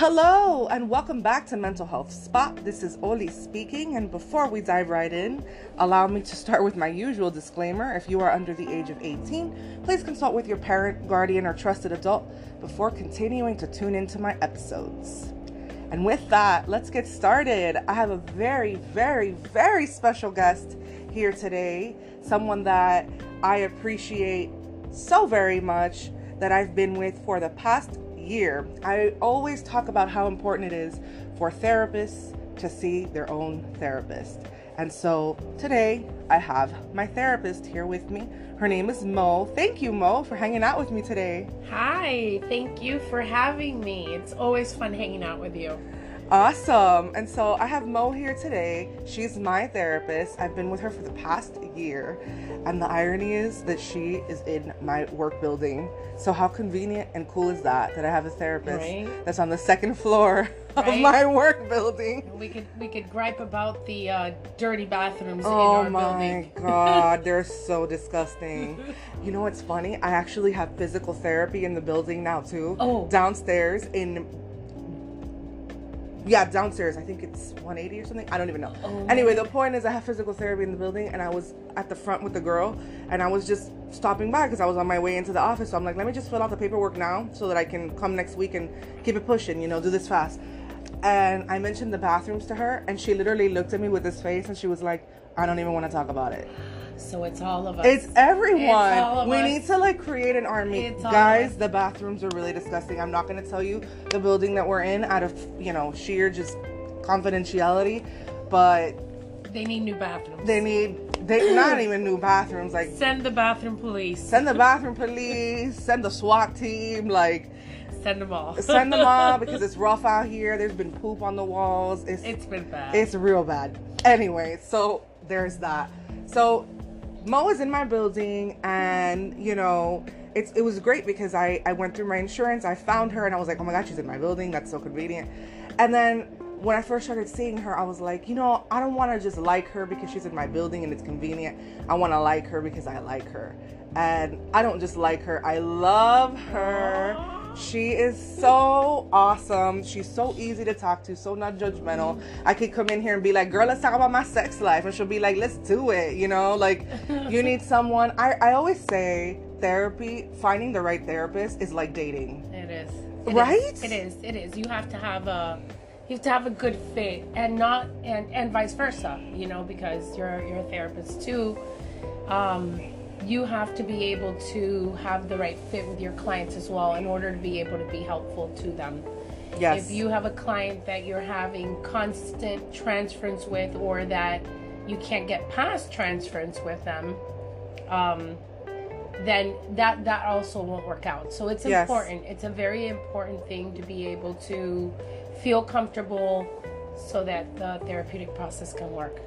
Hello, and welcome back to Mental Health Spot. This is Oli speaking, and before we dive right in, allow me to start with my usual disclaimer. If you are under the age of 18, please consult with your parent, guardian, or trusted adult before continuing to tune into my episodes. And with that, let's get started. I have a very, very, very special guest here today, someone that I appreciate so very much that I've been with for the past year. I always talk about how important it is for therapists to see their own therapist. And so today I have my therapist here with me. Her name is Mo. Thank you, Mo, for hanging out with me today. Hi, thank you for having me. It's always fun hanging out with you. Awesome. And so I have Mo here today. She's my therapist. I've been with her for the past year. And the irony is that she is in my work building. So how convenient and cool is that that I have a therapist Right. that's on the second floor of Right. my work building. We could we could gripe about the uh, dirty bathrooms in our building. Oh my god, they're so disgusting. You know what's funny? I actually have physical therapy in the building now too. Oh. Downstairs in Yeah, downstairs. I think it's 180 or something. I don't even know. Oh. Anyway, the point is I have physical therapy in the building and I was at the front with the girl and I was just stopping by because I was on my way into the office. So I'm like, let me just fill out the paperwork now so that I can come next week and keep it pushing, you know, do this fast. And I mentioned the bathrooms to her and she literally looked at me with this face and she was like, I don't even want to talk about it. So it's all of us. It's everyone. It's all of we us. need to like create an army. It's all Guys, the bathrooms are really disgusting. I'm not going to tell you the building that we're in out of, you know, sheer just confidentiality, but they need new bathrooms. they need they not even new bathrooms like Send the bathroom police. send the bathroom police, send the SWAT team, like Send them all. send them all because it's rough out here. There's been poop on the walls. It's it's been bad. it's real bad. Anyway, so there's that. So Mo is in my building, and you know, it's it was great because I I went through my insurance. I found her, and I was like, oh my god, she's in my building. That's so convenient. And then when I first started seeing her, I was like, you know, I don't want to just like her because she's in my building and it's convenient. I want to like her because I like her, and I don't just like her. I love her. She is so awesome. She's so easy to talk to, so not judgmental. I could come in here and be like, girl, let's talk about my sex life. And she'll be like, let's do it. You know, like you need someone. I, I always say therapy, finding the right therapist is like dating. It is. It Right? is. It is. It is. You have to have a you have to have a good fit and not and and vice versa, you know, because you're you're a therapist too. Um you have to be able to have the right fit with your clients as well in order to be able to be helpful to them. Yes. If you have a client that you're having constant transference with or that you can't get past transference with them, um, then that that also won't work out. So it's Yes. important. It's a very important thing to be able to feel comfortable so that the therapeutic process can work.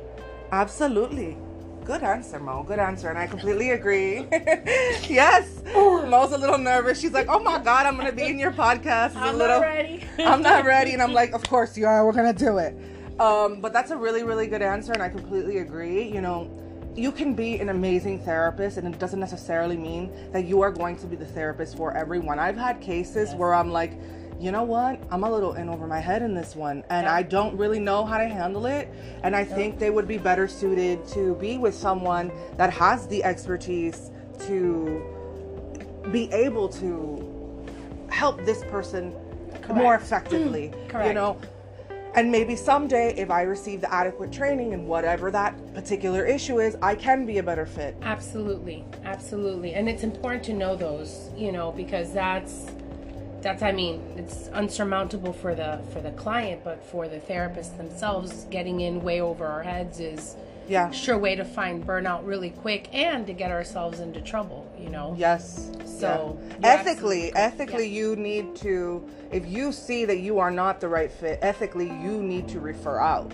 Absolutely. Good answer, Mo. Good answer. And I completely agree. yes. Mo's a little nervous. She's like, oh my God, I'm going to be in your podcast. It's I'm little, not ready. I'm not ready. And I'm like, of course you are. We're going to do it. Um, but that's a really, really good answer. And I completely agree. You know, you can be an amazing therapist, and it doesn't necessarily mean that you are going to be the therapist for everyone. I've had cases where I'm like, you know what? I'm a little in over my head in this one, and Yeah. I don't really know how to handle it. And I think they would be better suited to be with someone that has the expertise to be able to help this person more effectively. Mm, you know, and maybe someday, if I receive the adequate training in whatever that particular issue is, I can be a better fit. Absolutely, absolutely, and it's important to know those, you know, because that's that's I mean, it's unsurmountable for the for the client, but for the therapists themselves, getting in way over our heads is Yeah. sure way to find burnout really quick and to get ourselves into trouble, you know. Yes. So, yeah. ethically, ethically, you need to. If you see that you are not the right fit, ethically, you need to refer out.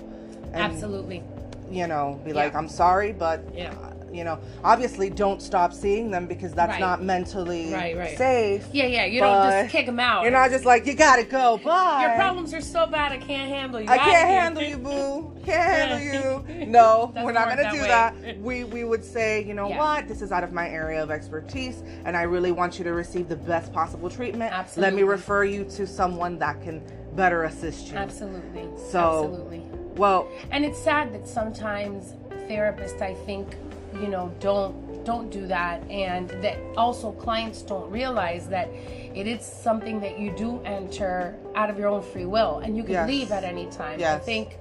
And, Absolutely. You know, be Yeah. like, I'm sorry, but Yeah. You know, obviously, don't stop seeing them because that's Right. not mentally Right, right. safe. Yeah, yeah. You don't just kick them out. You're not just like you gotta go. Bye. Your problems are so bad I can't handle you. I can't handle you, boo. Can't handle you. No, we're not gonna that do way. that. We we would say, you know Yeah. what? This is out of my area of expertise, and I really want you to receive the best possible treatment. Absolutely. Let me refer you to someone that can better assist you. Absolutely. So- Absolutely. Well, And it's sad that sometimes therapists, I think, you know, don't don't do that, and that also clients don't realize that it is something that you do enter out of your own free will, and you can Yes. leave at any time. I think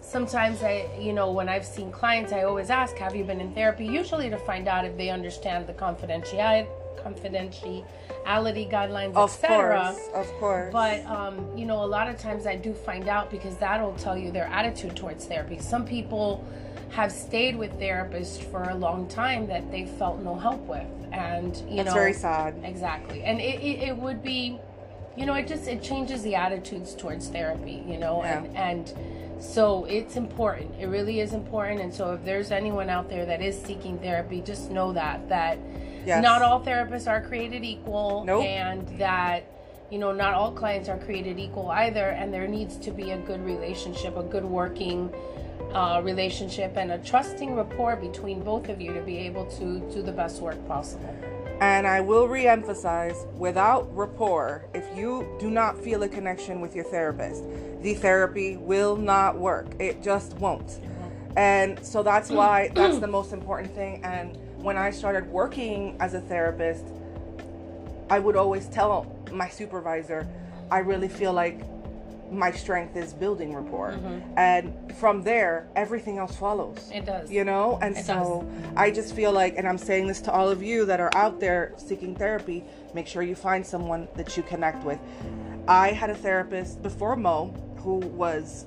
sometimes I, you know, when I've seen clients, I always ask, "Have you been in therapy?" Usually to find out if they understand the confidentiality confidentiality guidelines, of etc. course, of course. But um, you know, a lot of times I do find out because that'll tell you their attitude towards therapy. Some people have stayed with therapists for a long time that they felt no help with, and you That's know, very sad. Exactly, and it, it, it would be, you know, it just it changes the attitudes towards therapy, you know, Yeah. and and so it's important. It really is important, and so if there's anyone out there that is seeking therapy, just know that that Yes. not all therapists are created equal, Nope. and that you know not all clients are created equal either, and there needs to be a good relationship, a good working. Uh, relationship and a trusting rapport between both of you to be able to do the best work possible. And I will re-emphasize, without rapport, if you do not feel a connection with your therapist, the therapy will not work. It just won't. And so that's why that's the most important thing. And when I started working as a therapist, I would always tell my supervisor, I really feel like my strength is building rapport. And from there, everything else follows. It does. you know? And It so i just feel like and i'm saying this to all of you that are out there seeking therapy make sure you find someone that you connect with. I had a therapist before mo who was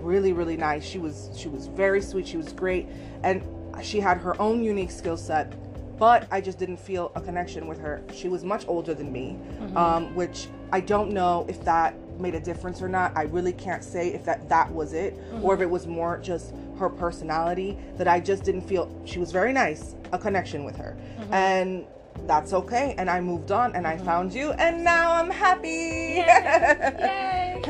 really really nice. She was she was very sweet. She was great. And she had her own unique skill set but i just didn't feel a connection with her. She was much older than me um, which i don't know if that made a difference or not i really can't say if that that was it or if it was more just her personality that i just didn't feel she was very nice a connection with her. And that's okay and i moved on and i found you and now i'm happy. Yay!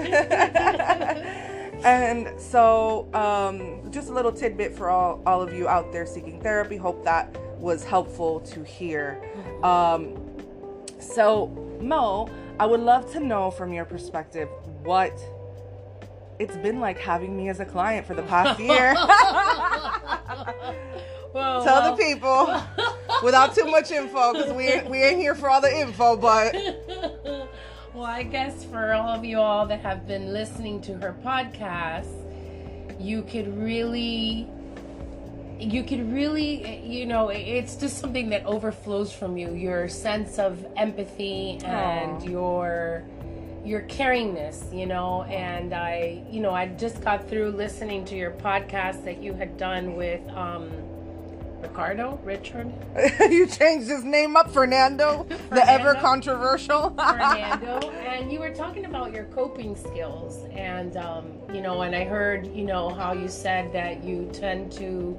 and so um, just a little tidbit for all, all of you out there seeking therapy hope that was helpful to hear. Um, so mo i would love to know from your perspective what it's been like having me as a client for the past year. Well, tell well, the people without too much info because we we ain't here for all the info but well, I guess for all of you all that have been listening to her podcast, you could really, you could really, you know, it's just something that overflows from you. Your sense of empathy and Aw. your your caringness, you know. And I, you know, I just got through listening to your podcast that you had done with um, Ricardo Richard. you changed his name up fernando, the ever controversial Fernando, and you were talking about your coping skills, and um, you know, and I heard, you know, how you said that you tend to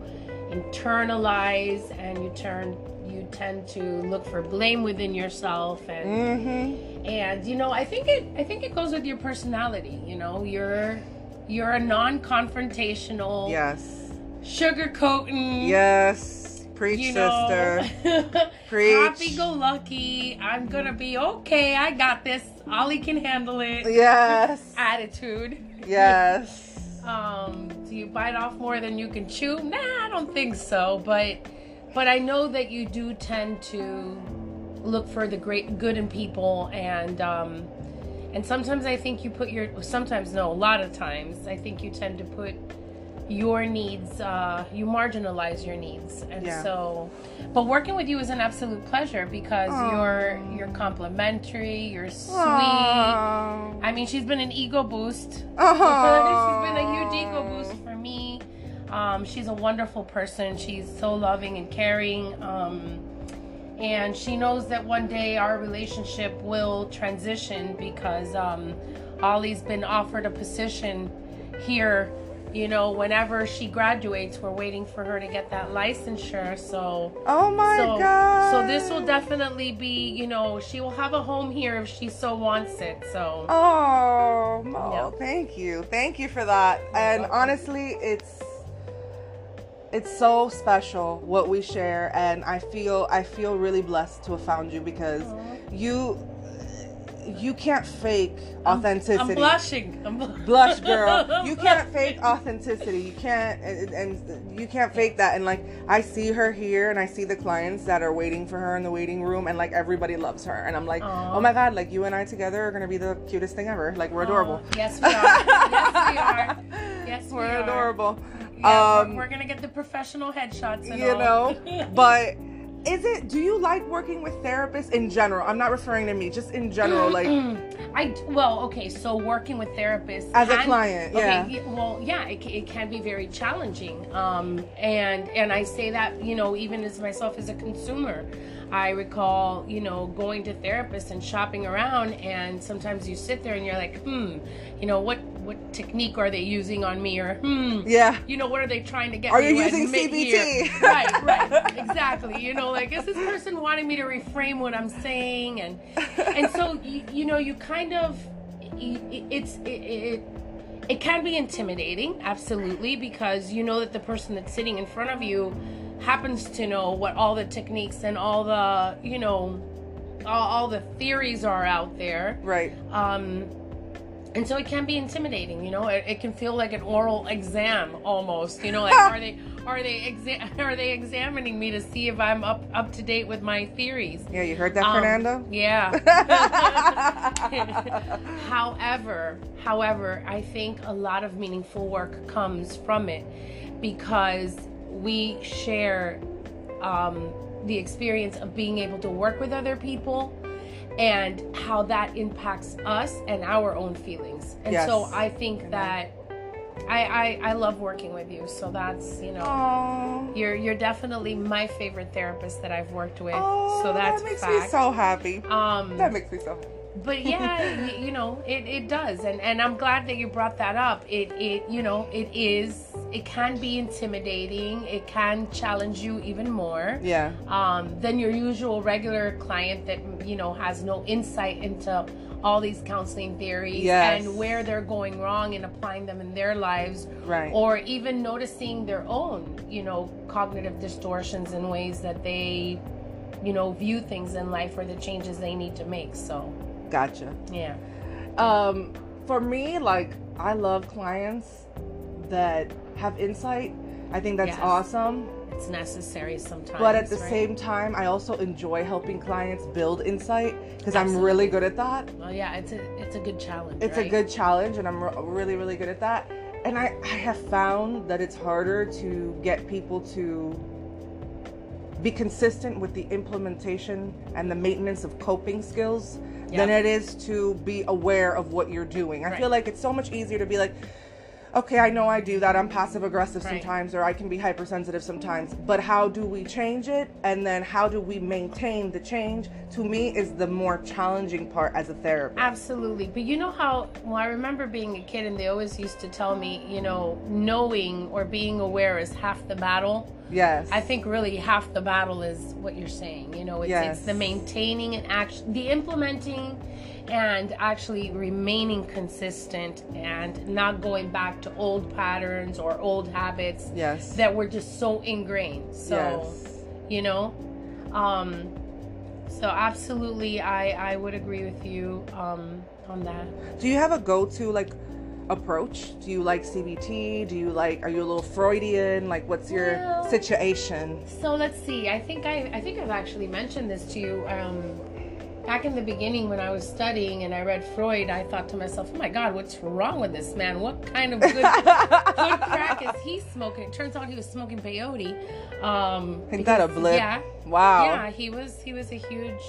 internalize and you turn, you tend to look for blame within yourself, and hmm and you know, I think it, I think it goes with your personality. You know, you're you're a non-confrontational, yes sugarcoating, yes preach you know, sister Preach. happy go lucky. I'm gonna be okay. I got this. Ollie can handle it. yes Attitude. yes Um, do you bite off more than you can chew? Nah, I don't think so. But, but I know that you do tend to look for the great good in people, and um, and sometimes I think you put your sometimes no, a lot of times I think you tend to put your needs uh, you marginalize your needs and Yeah. so but working with you is an absolute pleasure because Aw. you're you're complimentary you're sweet Aww. I mean, she's been an ego boost. Aww. she's been a huge ego boost for me. Um, she's a wonderful person. She's so loving and caring. Um, and she knows that one day our relationship will transition because um, Ollie's been offered a position here. You know, whenever she graduates, we're waiting for her to get that licensure. So oh my so, god so this will definitely be, you know, she will have a home here if she so wants it. So Oh, Mo, Yeah. thank you. Thank you for that. And welcome. honestly, it's it's so special what we share and I feel I feel really blessed to have found you because Aw. you you can't fake authenticity. I'm blushing. I'm bl- blush girl you can't fake authenticity you can't and, and you can't fake that and like i see her here and i see the clients that are waiting for her in the waiting room and like everybody loves her and i'm like Aw. oh my god like you and i together are gonna be the cutest thing ever like we're adorable yes, we are. yes, we are. Yes, we we're are. adorable Yeah, um we're, we're gonna get the professional headshots. And you all. know but is it do you like working with therapists in general i'm not referring to me just in general like I well, okay. So working with therapists As a client, yeah. Okay, well, yeah, it, it can be very challenging. Um, and and I say that you know even as myself as a consumer, I recall you know going to therapists and shopping around, and sometimes you sit there and you're like, hmm, you know what what technique are they using on me, or hmm, yeah. you know what are they trying to get Are you using CBT? right right exactly you know like is this person wanting me to reframe what i'm saying? And and so you, you know you kind of y- it's it, it it can be intimidating absolutely because you know that the person that's sitting in front of you happens to know what all the techniques and all the you know all, all the theories are out there. Right. Um, and so it can be intimidating you know? It, it can feel like an oral exam almost you know? Like are they are they exa- are they examining me to see if i'm up up to date with my theories? Yeah you heard that Um, fernando? yeah. However however i think a lot of meaningful work comes from it because we share um, the experience of being able to work with other people and how that impacts us and our own feelings and so i think that I, I i love working with you so that's you know Aww. you're you're definitely my favorite therapist that i've worked with Oh, so that's that makes fact. me so happy. um That makes me so happy. But yeah you know it, it does and and i'm glad that you brought that up it it you know it is it can be intimidating it can challenge you even more Yeah. um, than your usual regular client that you know has no insight into all these counseling theories Yes. and where they're going wrong and applying them in their lives Right. or even noticing their own you know cognitive distortions in ways that they you know view things in life or the changes they need to make so Gotcha. yeah Um, for me, like I love clients that have insight. I think that's Yes. awesome. it's necessary sometimes But at the right? same time, I also enjoy helping clients build insight because I'm really good at that. well yeah it's a it's a good challenge It's a good challenge, and I'm re- really, really good at that. And I, I have found that it's harder to get people to be consistent with the implementation and the maintenance of coping skills than it is to be aware of what you're doing. I Right. feel like it's so much easier to be like, okay, I know I do that. I'm passive aggressive Right. sometimes, or I can be hypersensitive sometimes. But how do we change it? And then how do we maintain the change? To me, is the more challenging part as a therapist. Absolutely. But you know how, well, I remember being a kid and they always used to tell me, you know, knowing or being aware is half the battle. Yes. I think really half the battle is what you're saying. You know, it's, Yes. it's the maintaining and action, the implementing and actually remaining consistent and not going back to old patterns or old habits Yes. that were just so ingrained. So, Yes. you know, um, so absolutely, I, I would agree with you um, on that. Do you have a go-to like approach? Do you like CBT? Do you like? Are you a little Freudian? Like, what's your Well- situation? So let's see. I think I I think I've actually mentioned this to you. Um, back in the beginning when I was studying and I read Freud, I thought to myself, "Oh my God, what's wrong with this man? What kind of good, good crack is he smoking?" It turns out he was smoking peyote. Um, Ain't that a blip? Yeah. Wow. Yeah, he was he was a huge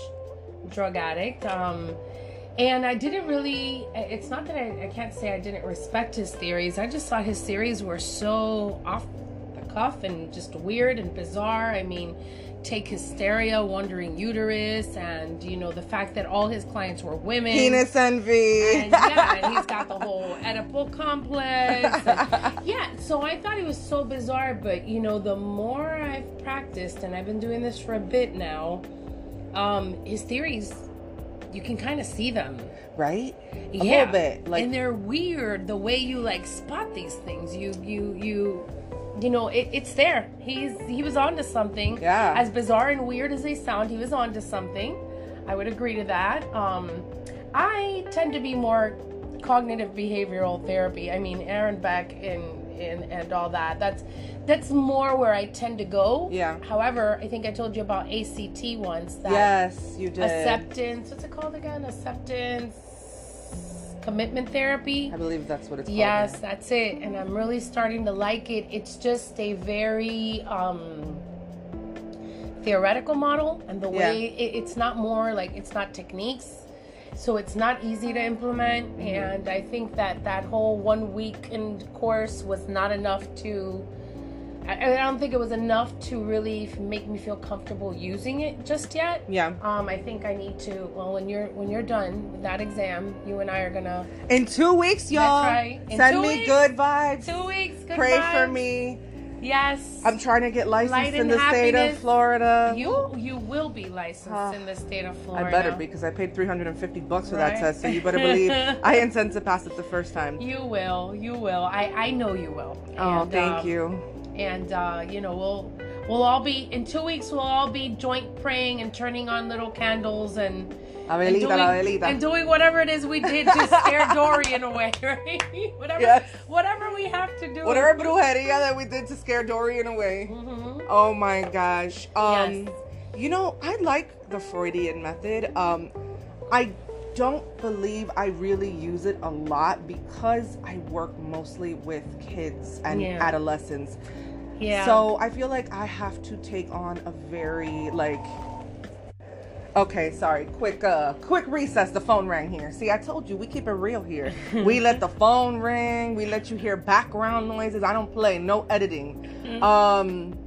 drug addict. Um, and I didn't really. It's not that I, I can't say I didn't respect his theories. I just thought his theories were so off the cuff and just weird and bizarre. I mean, take hysteria, wandering uterus, and you know the fact that all his clients were women. Penis envy. And yeah, and he's got the whole Oedipal complex. and- yeah, so I thought it was so bizarre, but you know, the more I've practiced, and I've been doing this for a bit now, um, his theories, you can kind of see them. right? A yeah, little bit. Like, and they're weird the way you like spot these things. You, you, you. You know, it, it's there. He's he was onto something. Yeah. As bizarre and weird as they sound, he was onto something. I would agree to that. Um, I tend to be more cognitive behavioral therapy. I mean, Aaron Beck and and, and all that. That's that's more where I tend to go. Yeah. However, I think I told you about ACT once. That yes, you did. Acceptance. What's it called again? Acceptance commitment therapy. I believe that's what it's called. Yes, that's it. And I'm really starting to like it. It's just a very um, theoretical model, and the Yeah. way it, it's not more like it's not techniques. So it's not easy to implement, Mm-hmm. and I think that that whole one weekend course was not enough to. I, I don't think it was enough to really make me feel comfortable using it just yet. Yeah. Um, I think I need to. Well, when you're when you're done with that exam, you and I are gonna In two weeks, y'all. right. In Send me weeks. good vibes. two weeks. Good Pray for me. Yes. I'm trying to get licensed Light in the state of. Florida. You you will be licensed in the state of Florida. I better because I paid 350 bucks for that test, so you better believe I intend to pass it the first time. You will. You will. I I know you will. Oh, And, thank um, you. And uh, you know we'll we'll all be in two weeks. We'll all be joint praying and turning on little candles and. La and doing, and doing whatever it is we did to scare Dory in a way, right? whatever, Yes. whatever we have to do. Whatever brujeria that we did to scare Dorian away. hmm Oh my gosh. Um Yes. you know, I like the Freudian method. Um I don't believe I really use it a lot because I work mostly with kids and Yeah. adolescents. Yeah. So I feel like I have to take on a very like Okay, sorry. Quick uh quick recess. The phone rang here. See, I told you we keep it real here. we let the phone ring, we let you hear background noises. I don't play, no editing. Um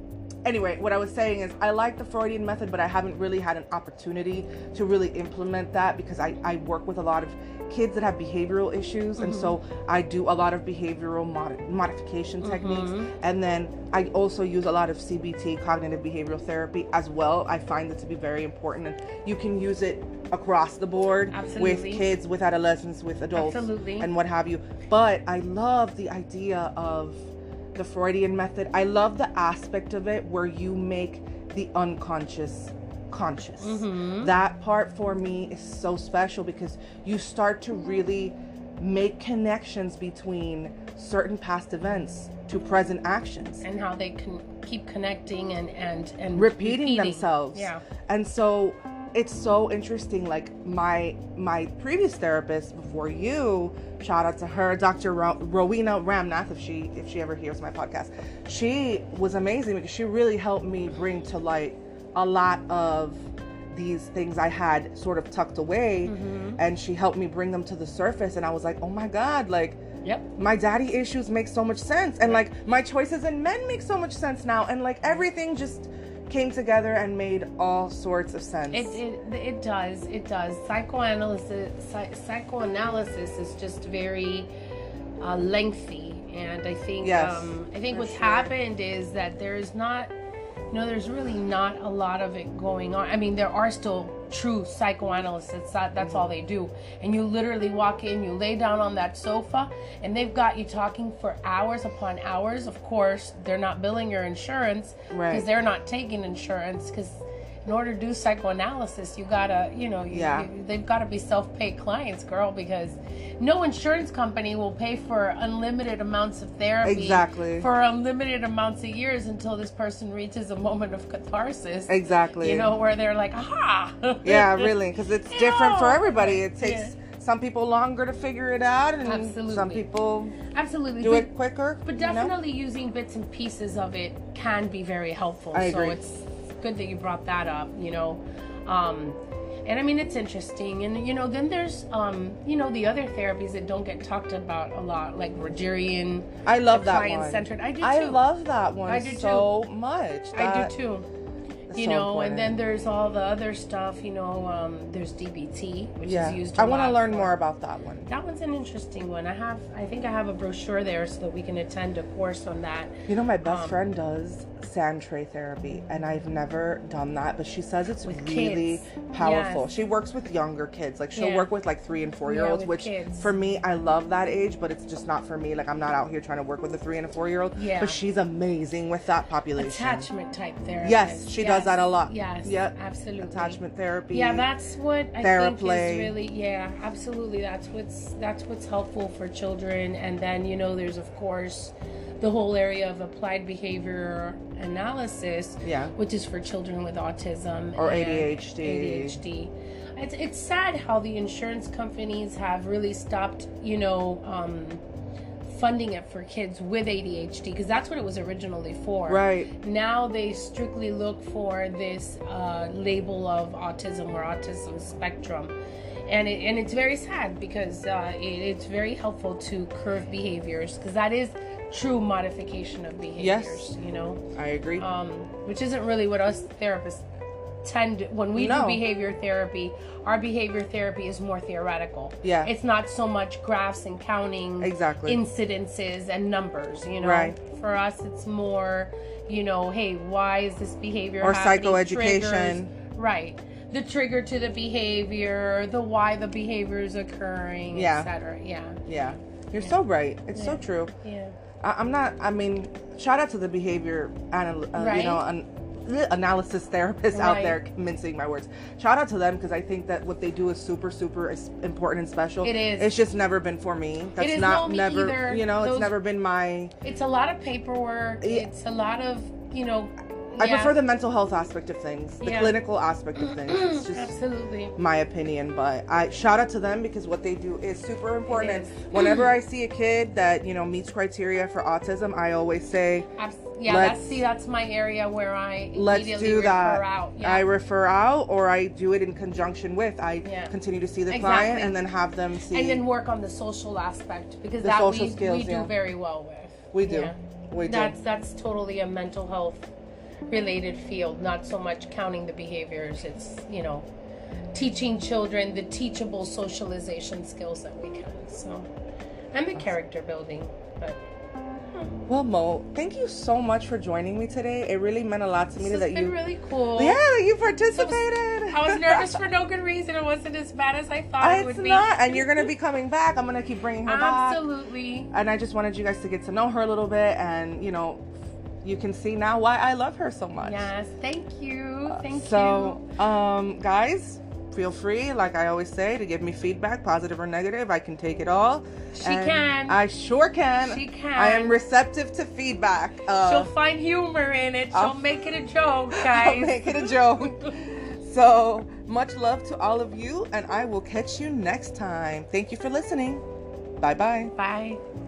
anyway, what I was saying is I like the Freudian method, but I haven't really had an opportunity to really implement that because I, I work with a lot of kids that have behavioral issues and so mm-hmm. I do a lot of behavioral mod- modification techniques mm-hmm. and then I also use a lot of CBT cognitive behavioral therapy as well. I find it to be very important and you can use it across the board Absolutely. with kids, with adolescents, with adults Absolutely. and what have you. But I love the idea of the Freudian method. I love the aspect of it where you make the unconscious conscious. Mm-hmm. That part for me is so special because you start to really make connections between certain past events to present actions and how they can keep connecting and and and repeating, themselves Yeah. and so it's so interesting like my my previous therapist before you shout out to her dr Ro- rowena ramnath if she if she ever hears my podcast she was amazing because she really helped me bring to light a lot of these things i had sort of tucked away Mm-hmm. and she helped me bring them to the surface and i was like oh my god like Yep. my daddy issues make so much sense and like my choices in men make so much sense now and like everything just came together and made all sorts of sense It, it it does it does psychoanalysis psych, psychoanalysis is just very uh, lengthy and I think Yes, um, I think what's sure. happened is that there is not you know there's really not a lot of it going on. I mean there are still true psychoanalysts that's that, that's all they do and you literally walk in you lay down on that sofa and they've got you talking for hours upon hours of course they're not billing your insurance Right. because they're not taking insurance because in order to do psychoanalysis, you gotta, you know, you, Yeah. you- they've got to be self-paid clients, girl, because no insurance company will pay for unlimited amounts of therapy Exactly. for unlimited amounts of years until this person reaches a moment of catharsis. exactly You know, where they're like, aha. yeah really because it's different for everybody it takes Yeah. some people longer to figure it out and Absolutely. some people Absolutely. do but, it quicker But you know? definitely using bits and pieces of it can be very helpful. I so agree. it's good that you brought that up, you know. Um, and I mean, it's interesting. And, you know, then there's, um, you know, the other therapies that don't get talked about a lot, like Rogerian. i love that one client-centered. I do too. i too. love that one I do so much I do too. You so know, and then there's all the other stuff, you know, um, there's DBT, which yeah is used i want want to learn more about that one That one's an interesting one. I have, I think I have a brochure there so that we can attend a course on that. You know, my best Um, friend does sand tray therapy, and I've never done that, but she says it's With really kids. powerful. Yes. She works with younger kids, like she'll Yeah. work with like three and four year olds, with which kids. for me, I love that age, but it's just not for me. Like, I'm not out here trying to work with a three and a four year old, Yeah. but she's amazing with that population. Attachment type therapy. Yes, she does that a lot. Yes. Yep. Absolutely. Attachment therapy. Yeah, that's what I think Theraplay. is really yeah, absolutely. That's what's that's what's helpful for children. And then you know, there's of course the whole area of applied behavior analysis, Yeah. which is for children with autism Or and ADHD. ADHD. It's it's sad how the insurance companies have really stopped, you know. Um, funding it for kids with ADHD because that's what it was originally for Right. now they strictly look for this uh, label of autism or autism spectrum and it, and it's very sad because uh, it, it's very helpful to curve behaviors because that is true modification of behaviors Yes. you know I agree. um, which isn't really what us therapists tend to, when we No. do behavior therapy our behavior therapy is more theoretical Yeah. it's not so much graphs and counting Exactly. incidences and numbers you know Right. for us it's more you know hey why is this behavior Or psychoeducation. Triggers. right the trigger to the behavior the why the behavior is occurring Yeah. etc yeah yeah. You're so right. It's so true. yeah I, I'm not. I mean, shout out to the behavior, anal- uh, you know, an, analysis therapists out there mincing my words. Shout out to them because I think that what they do is super, super important and special. It is. It's just never been for me. That's is not no never. either. You know, it's never been my. it's a lot of paperwork Yeah. it's a lot of you know I yeah. prefer the mental health aspect of things, the Yeah. clinical aspect of things. It's just absolutely my opinion, but I shout out to them because what they do is super important. It And whenever I see a kid that you know meets criteria for autism, I always say, Abs- yeah, Let's- that's see, that's my area where I let's do refer that. out. Yeah. I refer out, or I do it in conjunction with. I continue to see the Exactly. client and then have them see. and then work on the social aspect because that we, skills, we do very well with. We do. We do. That's that's totally a mental health related field, not so much counting the behaviors. It's you know teaching children the teachable socialization skills that we can. So and the character building, but hmm. well, Mo, thank you so much for joining me today. It really meant a lot to me that you. really cool. Yeah, that you participated. I was nervous for no good reason. It wasn't as bad as I thought it It's would be. not, and you're gonna be coming back. I'm gonna keep bringing her back. Absolutely. and I just wanted you guys to get to know her a little bit, and you know, you can see now why I love her so much. Yes. Thank you. Thank you. so, um, guys, feel free, like I always say, to give me feedback, positive or negative. I can take it all. She And can. I sure can. She can. I am receptive to feedback. Uh, She'll find humor in it. She'll I'll- make it a joke, guys. I'll make it a joke. so much love to all of you, and I will catch you next time. Thank you for listening. Bye bye. Bye.